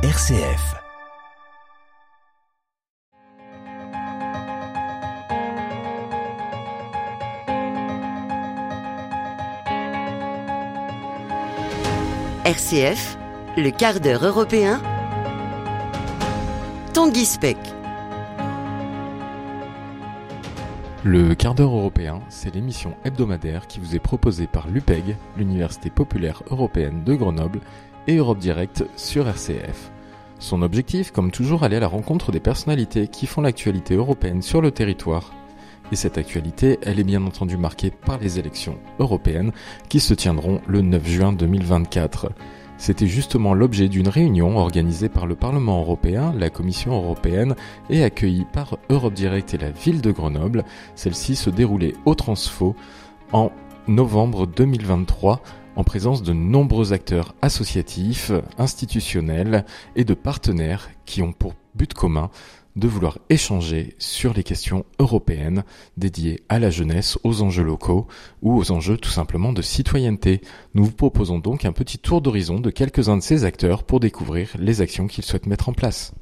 RCF. RCF, le quart d'heure européen. Tanguy Speck. Le quart d'heure européen, c'est l'émission hebdomadaire qui vous est proposée par l'UPEG, l'Université populaire européenne de Grenoble, et Europe Direct sur RCF. Son objectif, comme toujours, aller à la rencontre des personnalités qui font l'actualité européenne sur le territoire. Et cette actualité, elle est bien entendu marquée par les élections européennes qui se tiendront le 9 juin 2024. C'était justement l'objet d'une réunion organisée par le Parlement européen, la Commission européenne et accueillie par Europe Direct et la ville de Grenoble. Celle-ci se déroulait au Transfo en novembre 2023 en présence de nombreux acteurs associatifs, institutionnels et de partenaires qui ont pour but commun de vouloir échanger sur les questions européennes dédiées à la jeunesse, aux enjeux locaux ou aux enjeux tout simplement de citoyenneté. Nous vous proposons donc un petit tour d'horizon de quelques-uns de ces acteurs pour découvrir les actions qu'ils souhaitent mettre en place.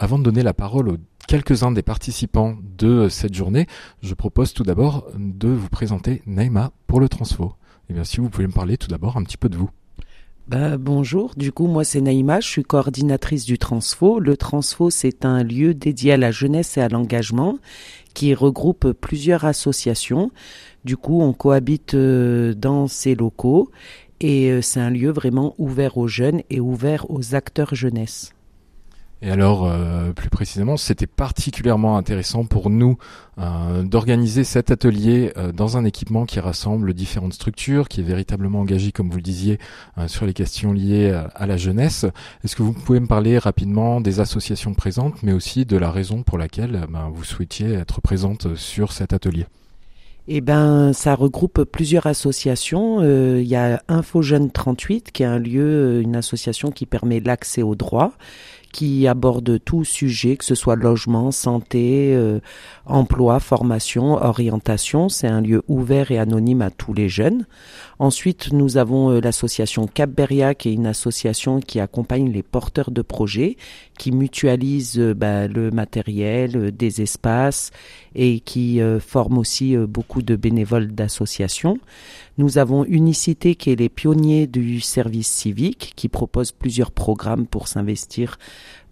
Avant de donner la parole aux quelques-uns des participants de cette journée, je propose tout d'abord de vous présenter Naïma pour le Transfo. Eh bien, si vous pouvez me parler tout d'abord un petit peu de vous. Bah, bonjour, du coup moi c'est Naïma, je suis coordinatrice du Transfo. Le Transfo c'est un lieu dédié à la jeunesse et à l'engagement qui regroupe plusieurs associations. Du coup on cohabite euh, dans ces locaux et euh, c'est un lieu vraiment ouvert aux jeunes et ouvert aux acteurs jeunesse. Et alors, euh, plus précisément, c'était particulièrement intéressant pour nous euh, d'organiser cet atelier euh, dans un équipement qui rassemble différentes structures, qui est véritablement engagé, comme vous le disiez, sur les questions liées à la jeunesse. Est-ce que vous pouvez me parler rapidement des associations présentes, mais aussi de la raison pour laquelle ben, vous souhaitiez être présente sur cet atelier? Eh ben, ça regroupe plusieurs associations. Il y a Info Jeune 38, qui est un lieu, une association qui permet l'accès aux droits qui aborde tout sujet, que ce soit logement, santé, euh, emploi, formation, orientation. C'est un lieu ouvert et anonyme à tous les jeunes. Ensuite, nous avons euh, l'association Cap Beria, qui est une association qui accompagne les porteurs de projets, qui mutualise euh, bah, le matériel, des espaces et qui forme aussi beaucoup de bénévoles d'associations. Nous avons Unicité qui est les pionniers du service civique qui propose plusieurs programmes pour s'investir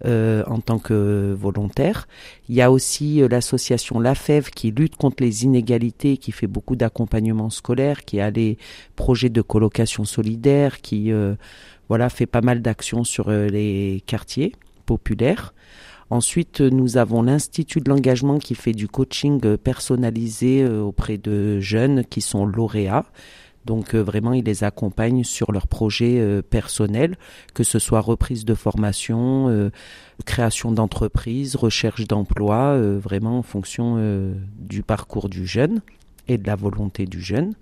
euh, en tant que volontaire. Il y a aussi euh, l'association La Fève qui lutte contre les inégalités, qui fait beaucoup d'accompagnement scolaire, qui a les projets de colocation solidaire, qui euh, voilà fait pas mal d'actions sur les quartiers populaires. Ensuite, nous avons l'Institut de l'engagement qui fait du coaching euh, personnalisé euh, auprès de jeunes qui sont lauréats. Donc euh, vraiment, il les accompagne sur leurs projets personnels, que ce soit reprise de formation, création d'entreprise, recherche d'emploi, vraiment en fonction du parcours du jeune et de la volonté du jeune.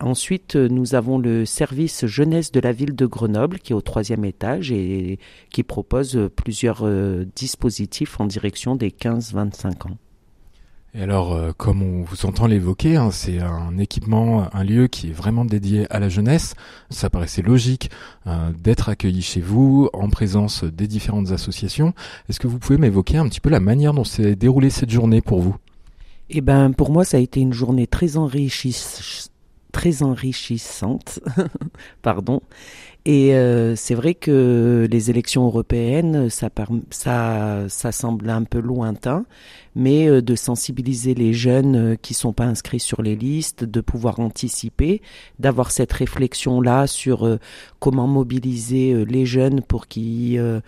Ensuite, euh, nous avons le service jeunesse de la ville de Grenoble qui est au troisième étage et qui propose euh, plusieurs euh, dispositifs en direction des 15-25 ans. Et alors, comme on vous entend l'évoquer, hein, c'est un équipement, un lieu qui est vraiment dédié à la jeunesse. Ça paraissait logique d'être accueilli chez vous en présence des différentes associations. Est-ce que vous pouvez m'évoquer un petit peu la manière dont s'est déroulée cette journée pour vous? Eh ben, pour moi, ça a été une journée très enrichissante très enrichissante, pardon. Et euh, c'est vrai que les élections européennes, ça, ça, ça semble un peu lointain, mais euh, de sensibiliser les jeunes euh, qui sont pas inscrits sur les listes, de pouvoir anticiper, d'avoir cette réflexion-là sur comment mobiliser les jeunes pour qu'ils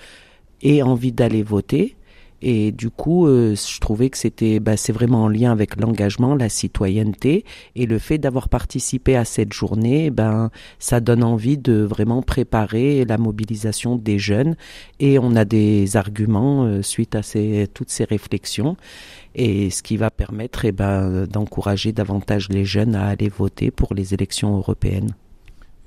aient envie d'aller voter. Et du coup, euh, je trouvais que c'était, bah, c'est vraiment en lien avec l'engagement, la citoyenneté et le fait d'avoir participé à cette journée, ben, ça donne envie de vraiment préparer la mobilisation des jeunes. Et on a des arguments euh, suite à ces, toutes ces réflexions. Et ce qui va permettre, eh ben, d'encourager davantage les jeunes à aller voter pour les élections européennes.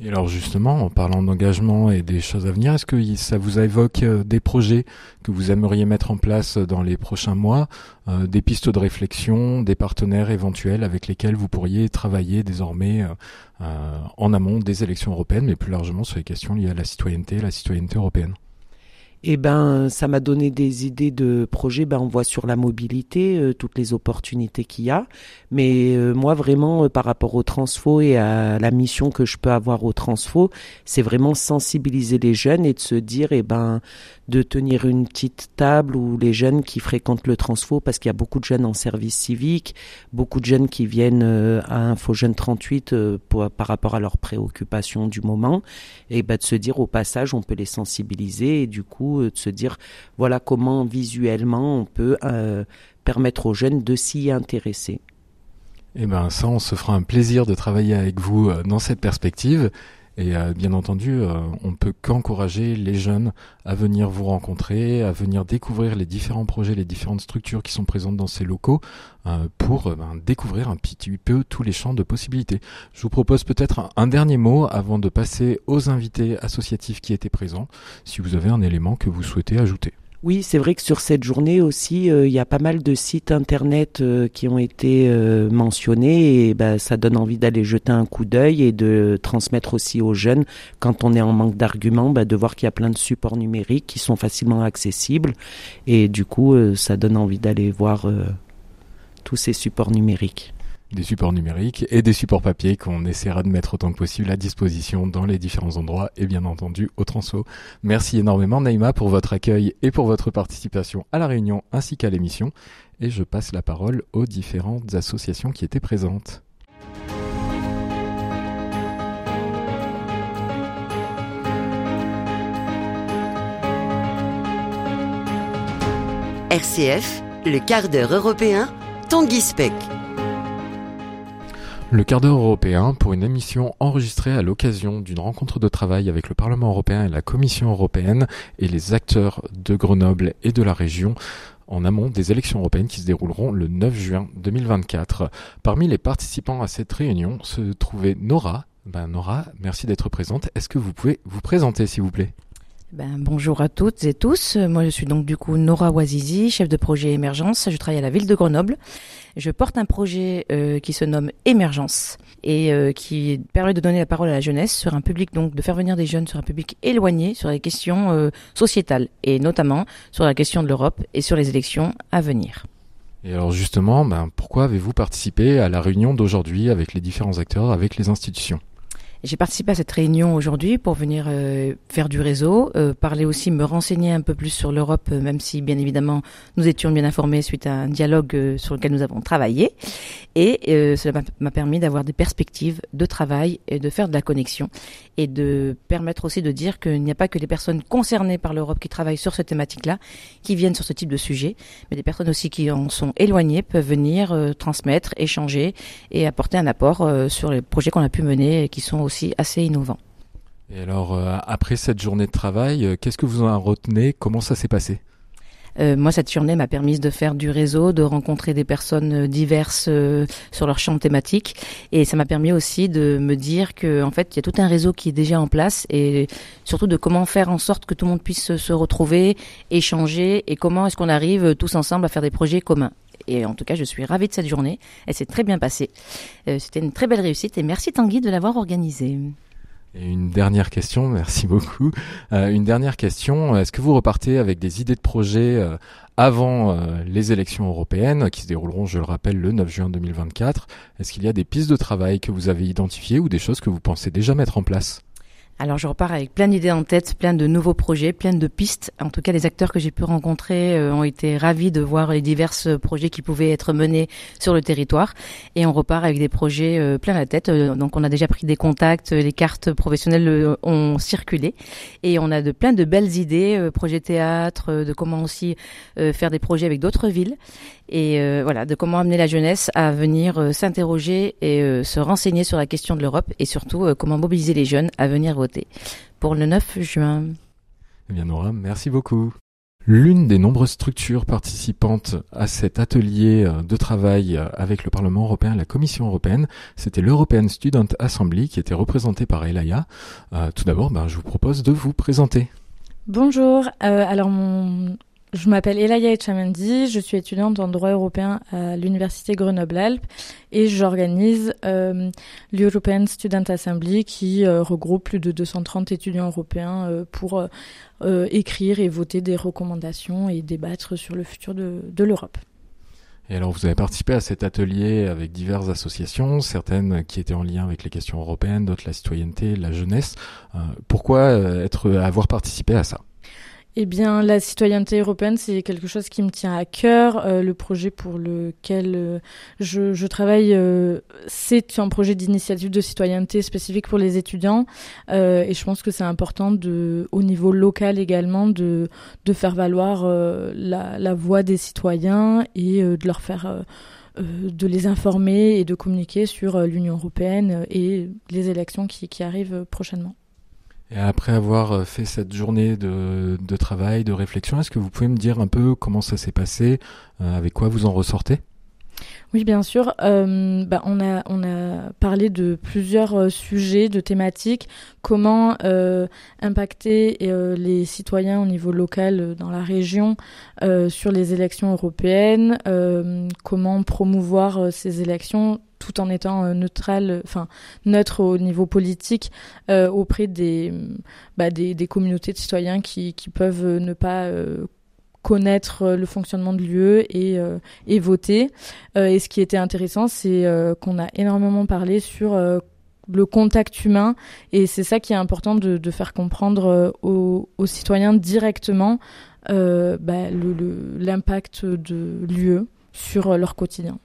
Et alors justement, en parlant d'engagement et des choses à venir, est-ce que ça vous évoque euh, des projets que vous aimeriez mettre en place dans les prochains mois, euh, des pistes de réflexion, des partenaires éventuels avec lesquels vous pourriez travailler désormais euh, en amont des élections européennes, mais plus largement sur les questions liées à la citoyenneté et la citoyenneté européenne? Eh ben, ça m'a donné des idées de projets. Ben, on voit sur la mobilité euh, toutes les opportunités qu'il y a. Mais euh, moi, vraiment, euh, par rapport au transfo et à la mission que je peux avoir au transfo, c'est vraiment sensibiliser les jeunes et de se dire, eh ben, de tenir une petite table où les jeunes qui fréquentent le transfo, parce qu'il y a beaucoup de jeunes en service civique, beaucoup de jeunes qui viennent à Info Jeune 38 pour, par rapport à leurs préoccupations du moment, et ben, de se dire au passage, on peut les sensibiliser et du coup euh, de se dire voilà comment visuellement on peut euh, permettre aux jeunes de s'y intéresser. Eh bien ça, on se fera un plaisir de travailler avec vous euh, dans cette perspective. Et bien entendu, on peut qu'encourager les jeunes à venir vous rencontrer, à venir découvrir les différents projets, les différentes structures qui sont présentes dans ces locaux pour ben, découvrir un petit peu tous les champs de possibilités. Je vous propose peut-être un, dernier mot avant de passer aux invités associatifs qui étaient présents, si vous avez un élément que vous souhaitez ajouter. Oui, c'est vrai que sur cette journée aussi, euh, il y a pas mal de sites internet euh, qui ont été euh, mentionnés et bah, ça donne envie d'aller jeter un coup d'œil et de transmettre aussi aux jeunes, quand on est en manque d'arguments, bah, de voir qu'il y a plein de supports numériques qui sont facilement accessibles. Et du coup, ça donne envie d'aller voir tous ces supports numériques des supports numériques et des supports papier qu'on essaiera de mettre autant que possible à disposition dans les différents endroits et bien entendu au Transfo. Merci énormément Naïma pour votre accueil et pour votre participation à la réunion ainsi qu'à l'émission et je passe la parole aux différentes associations qui étaient présentes. RCF, le quart d'heure européen, Tanguy. Le quart d'heure européen pour une émission enregistrée à l'occasion d'une rencontre de travail avec le Parlement européen et la Commission européenne et les acteurs de Grenoble et de la région en amont des élections européennes qui se dérouleront le 9 juin 2024. Parmi les participants à cette réunion se trouvait Nora. Ben Nora, merci d'être présente. Est-ce que vous pouvez vous présenter s'il vous plaît? Ben, bonjour à toutes et tous. Moi, je suis donc du coup Nora Wazizi, chef de projet émergence. Je travaille à la ville de Grenoble. Je porte un projet euh, qui se nomme Émergence et euh, qui permet de donner la parole à la jeunesse sur un public donc de faire venir des jeunes sur un public éloigné sur les questions euh, sociétales et notamment sur la question de l'Europe et sur les élections à venir. Et alors justement, ben, pourquoi avez-vous participé à la réunion d'aujourd'hui avec les différents acteurs, avec les institutions? J'ai participé à cette réunion aujourd'hui pour venir euh, faire du réseau, euh, parler aussi, me renseigner un peu plus sur l'Europe, euh, même si bien évidemment nous étions bien informés suite à un dialogue sur lequel nous avons travaillé. Et cela m'a permis d'avoir des perspectives de travail et de faire de la connexion et de permettre aussi de dire qu'il n'y a pas que les personnes concernées par l'Europe qui travaillent sur cette thématique-là, qui viennent sur ce type de sujet, mais des personnes aussi qui en sont éloignées peuvent venir transmettre, échanger et apporter un apport sur les projets qu'on a pu mener et qui sont aussi assez innovant. Et alors, euh, après cette journée de travail, euh, qu'est-ce que vous en retenez? Comment ça s'est passé? Euh, moi, cette journée m'a permis de faire du réseau, de rencontrer des personnes diverses sur leur champ thématique, et ça m'a permis aussi de me dire que, en fait, il y a tout un réseau qui est déjà en place, et surtout de comment faire en sorte que tout le monde puisse se retrouver, échanger, et comment est-ce qu'on arrive tous ensemble à faire des projets communs. Et en tout cas, je suis ravie de cette journée. Elle s'est très bien passée. Euh, c'était une très belle réussite et merci Tanguy de l'avoir organisée. Et une dernière question, merci beaucoup. Euh, une dernière question, est-ce que vous repartez avec des idées de projet euh, avant les élections européennes qui se dérouleront, je le rappelle, le 9 juin 2024 Est-ce qu'il y a des pistes de travail que vous avez identifiées ou des choses que vous pensez déjà mettre en place? Alors je repars avec plein d'idées en tête, plein de nouveaux projets, plein de pistes. En tout cas, les acteurs que j'ai pu rencontrer euh, ont été ravis de voir les divers projets qui pouvaient être menés sur le territoire. Et on repart avec des projets euh, plein la tête. Euh, donc on a déjà pris des contacts, les cartes professionnelles ont circulé. Et on a de plein de belles idées, projets théâtre, de comment aussi faire des projets avec d'autres villes et euh, voilà de comment amener la jeunesse à venir euh, s'interroger et euh, se renseigner sur la question de l'Europe et surtout comment mobiliser les jeunes à venir voter pour le 9 juin. Eh bien Nora, merci beaucoup. L'une des nombreuses structures participantes à cet atelier de travail avec le Parlement européen et la Commission européenne, c'était l'European Student Assembly qui était représentée par Elaya. tout d'abord, ben, je vous propose de vous présenter. Bonjour, alors mon je m'appelle Elaya Echamendi, je suis étudiante en droit européen à l'Université Grenoble-Alpes et j'organise euh, l'European Student Assembly qui euh, regroupe plus de 230 étudiants européens euh, pour écrire et voter des recommandations et débattre sur le futur de, de l'Europe. Et alors, vous avez participé à cet atelier avec diverses associations, certaines qui étaient en lien avec les questions européennes, d'autres la citoyenneté, la jeunesse. pourquoi être, avoir participé à ça? Eh bien, la citoyenneté européenne, c'est quelque chose qui me tient à cœur. Euh, le projet pour lequel euh, je, travaille, euh, c'est un projet d'initiative de citoyenneté spécifique pour les étudiants. Et je pense que c'est important, de, au niveau local également, de, faire valoir la, voix des citoyens et de leur faire... de les informer et de communiquer sur l'Union européenne et les élections qui arrivent prochainement. Et après avoir euh, fait cette journée de, travail, de réflexion, est-ce que vous pouvez me dire un peu comment ça s'est passé, euh, avec quoi vous en ressortez? Oui, bien sûr. Euh, bah, on, a, on a parlé de plusieurs sujets, de thématiques, comment impacter les citoyens au niveau local dans la région sur les élections européennes, comment promouvoir ces élections tout en étant neutral, enfin neutre au niveau politique auprès des, bah, des, communautés de citoyens qui, peuvent ne pas connaître euh, le fonctionnement de l'UE et, euh, et voter. Euh, et ce qui était intéressant, c'est qu'on a énormément parlé sur le contact humain et c'est ça qui est important de, faire comprendre aux, citoyens directement euh, bah, l'impact de l'UE sur leur quotidien.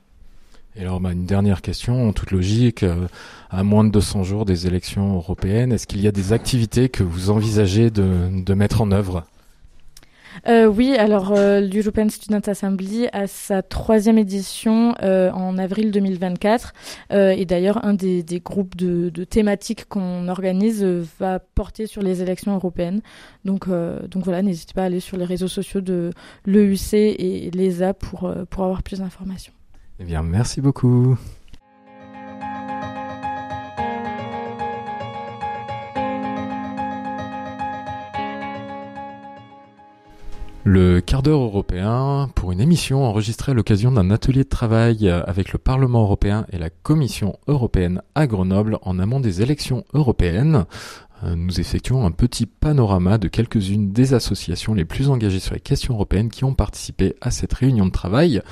Et alors, bah, une dernière question, en toute logique, à moins de 200 jours des élections européennes, est-ce qu'il y a des activités que vous envisagez de, de mettre en œuvre? Euh, oui, alors euh, l'European Student Assembly a sa troisième édition euh, en avril 2024 euh, et d'ailleurs un des, des groupes de, de thématiques qu'on organise euh, va porter sur les élections européennes. Donc, donc voilà, n'hésitez pas à aller sur les réseaux sociaux de l'EUC et l'ESA pour, pour avoir plus d'informations. Eh bien, merci beaucoup. Le quart d'heure européen pour une émission enregistrée à l'occasion d'un atelier de travail avec le Parlement européen et la Commission européenne à Grenoble en amont des élections européennes. Euh, nous effectuons un petit panorama de quelques-unes des associations les plus engagées sur les questions européennes qui ont participé à cette réunion de travail.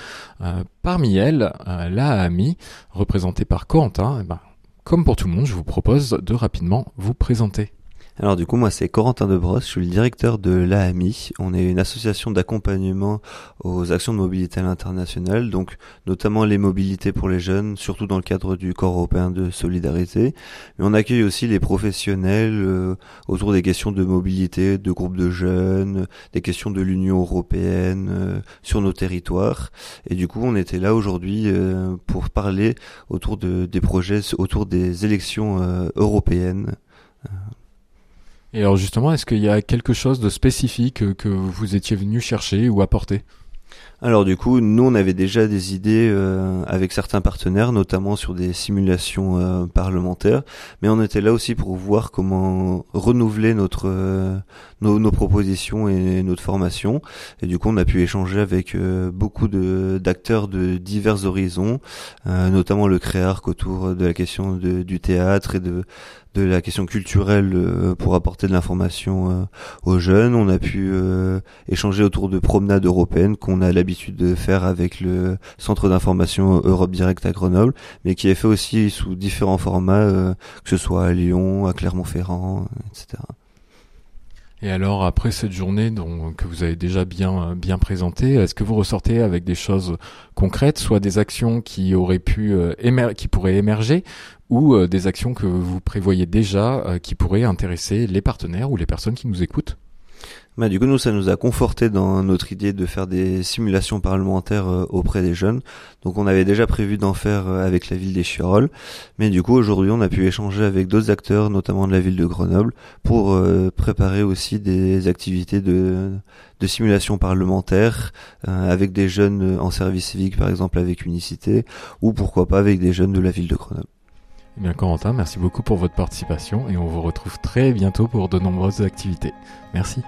Euh, parmi elles, euh, la AMI, représentée par Corentin. Eh ben, comme pour tout le monde, je vous propose de rapidement vous présenter. Alors du coup, moi c'est Corentin Debrosse, je suis le directeur de l'AMI. On est une association d'accompagnement aux actions de mobilité à l'international, donc notamment les mobilités pour les jeunes, surtout dans le cadre du corps européen de solidarité. Mais on accueille aussi les professionnels euh, autour des questions de mobilité, de groupes de jeunes, des questions de l'Union européenne euh, sur nos territoires. Et du coup, on était là aujourd'hui euh, pour parler autour de, des projets, autour des élections européennes. Et alors justement, est-ce qu'il y a quelque chose de spécifique que vous étiez venu chercher ou apporter? Alors du coup, nous on avait déjà des idées euh, avec certains partenaires, notamment sur des simulations euh, parlementaires, mais on était là aussi pour voir comment renouveler notre euh, nos, propositions et notre formation. Et du coup, on a pu échanger avec beaucoup de d'acteurs de divers horizons, notamment le Créarc autour de la question du théâtre et de de la question culturelle pour apporter de l'information aux jeunes. On a pu échanger autour de promenades européennes qu'on l'habitude de faire avec le Centre d'information Europe Direct à Grenoble, mais qui est fait aussi sous différents formats, que ce soit à Lyon, à Clermont-Ferrand, etc. Et alors après cette journée que vous avez déjà bien bien présentée, est-ce que vous ressortez avec des choses concrètes, soit des actions qui auraient pu qui pourraient émerger, ou euh, des actions que vous prévoyez déjà euh, qui pourraient intéresser les partenaires ou les personnes qui nous écoutent? Bah, du coup, nous, ça nous a conforté dans notre idée de faire des simulations parlementaires euh, auprès des jeunes. Donc, on avait déjà prévu d'en faire avec la ville des Chirolles. Mais du coup, aujourd'hui, on a pu échanger avec d'autres acteurs, notamment de la ville de Grenoble, pour préparer aussi des activités de, de simulation parlementaire avec des jeunes en service civique, par exemple avec Unicité, ou pourquoi pas avec des jeunes de la ville de Grenoble. Eh bien Corentin, merci beaucoup pour votre participation et on vous retrouve très bientôt pour de nombreuses activités. Merci.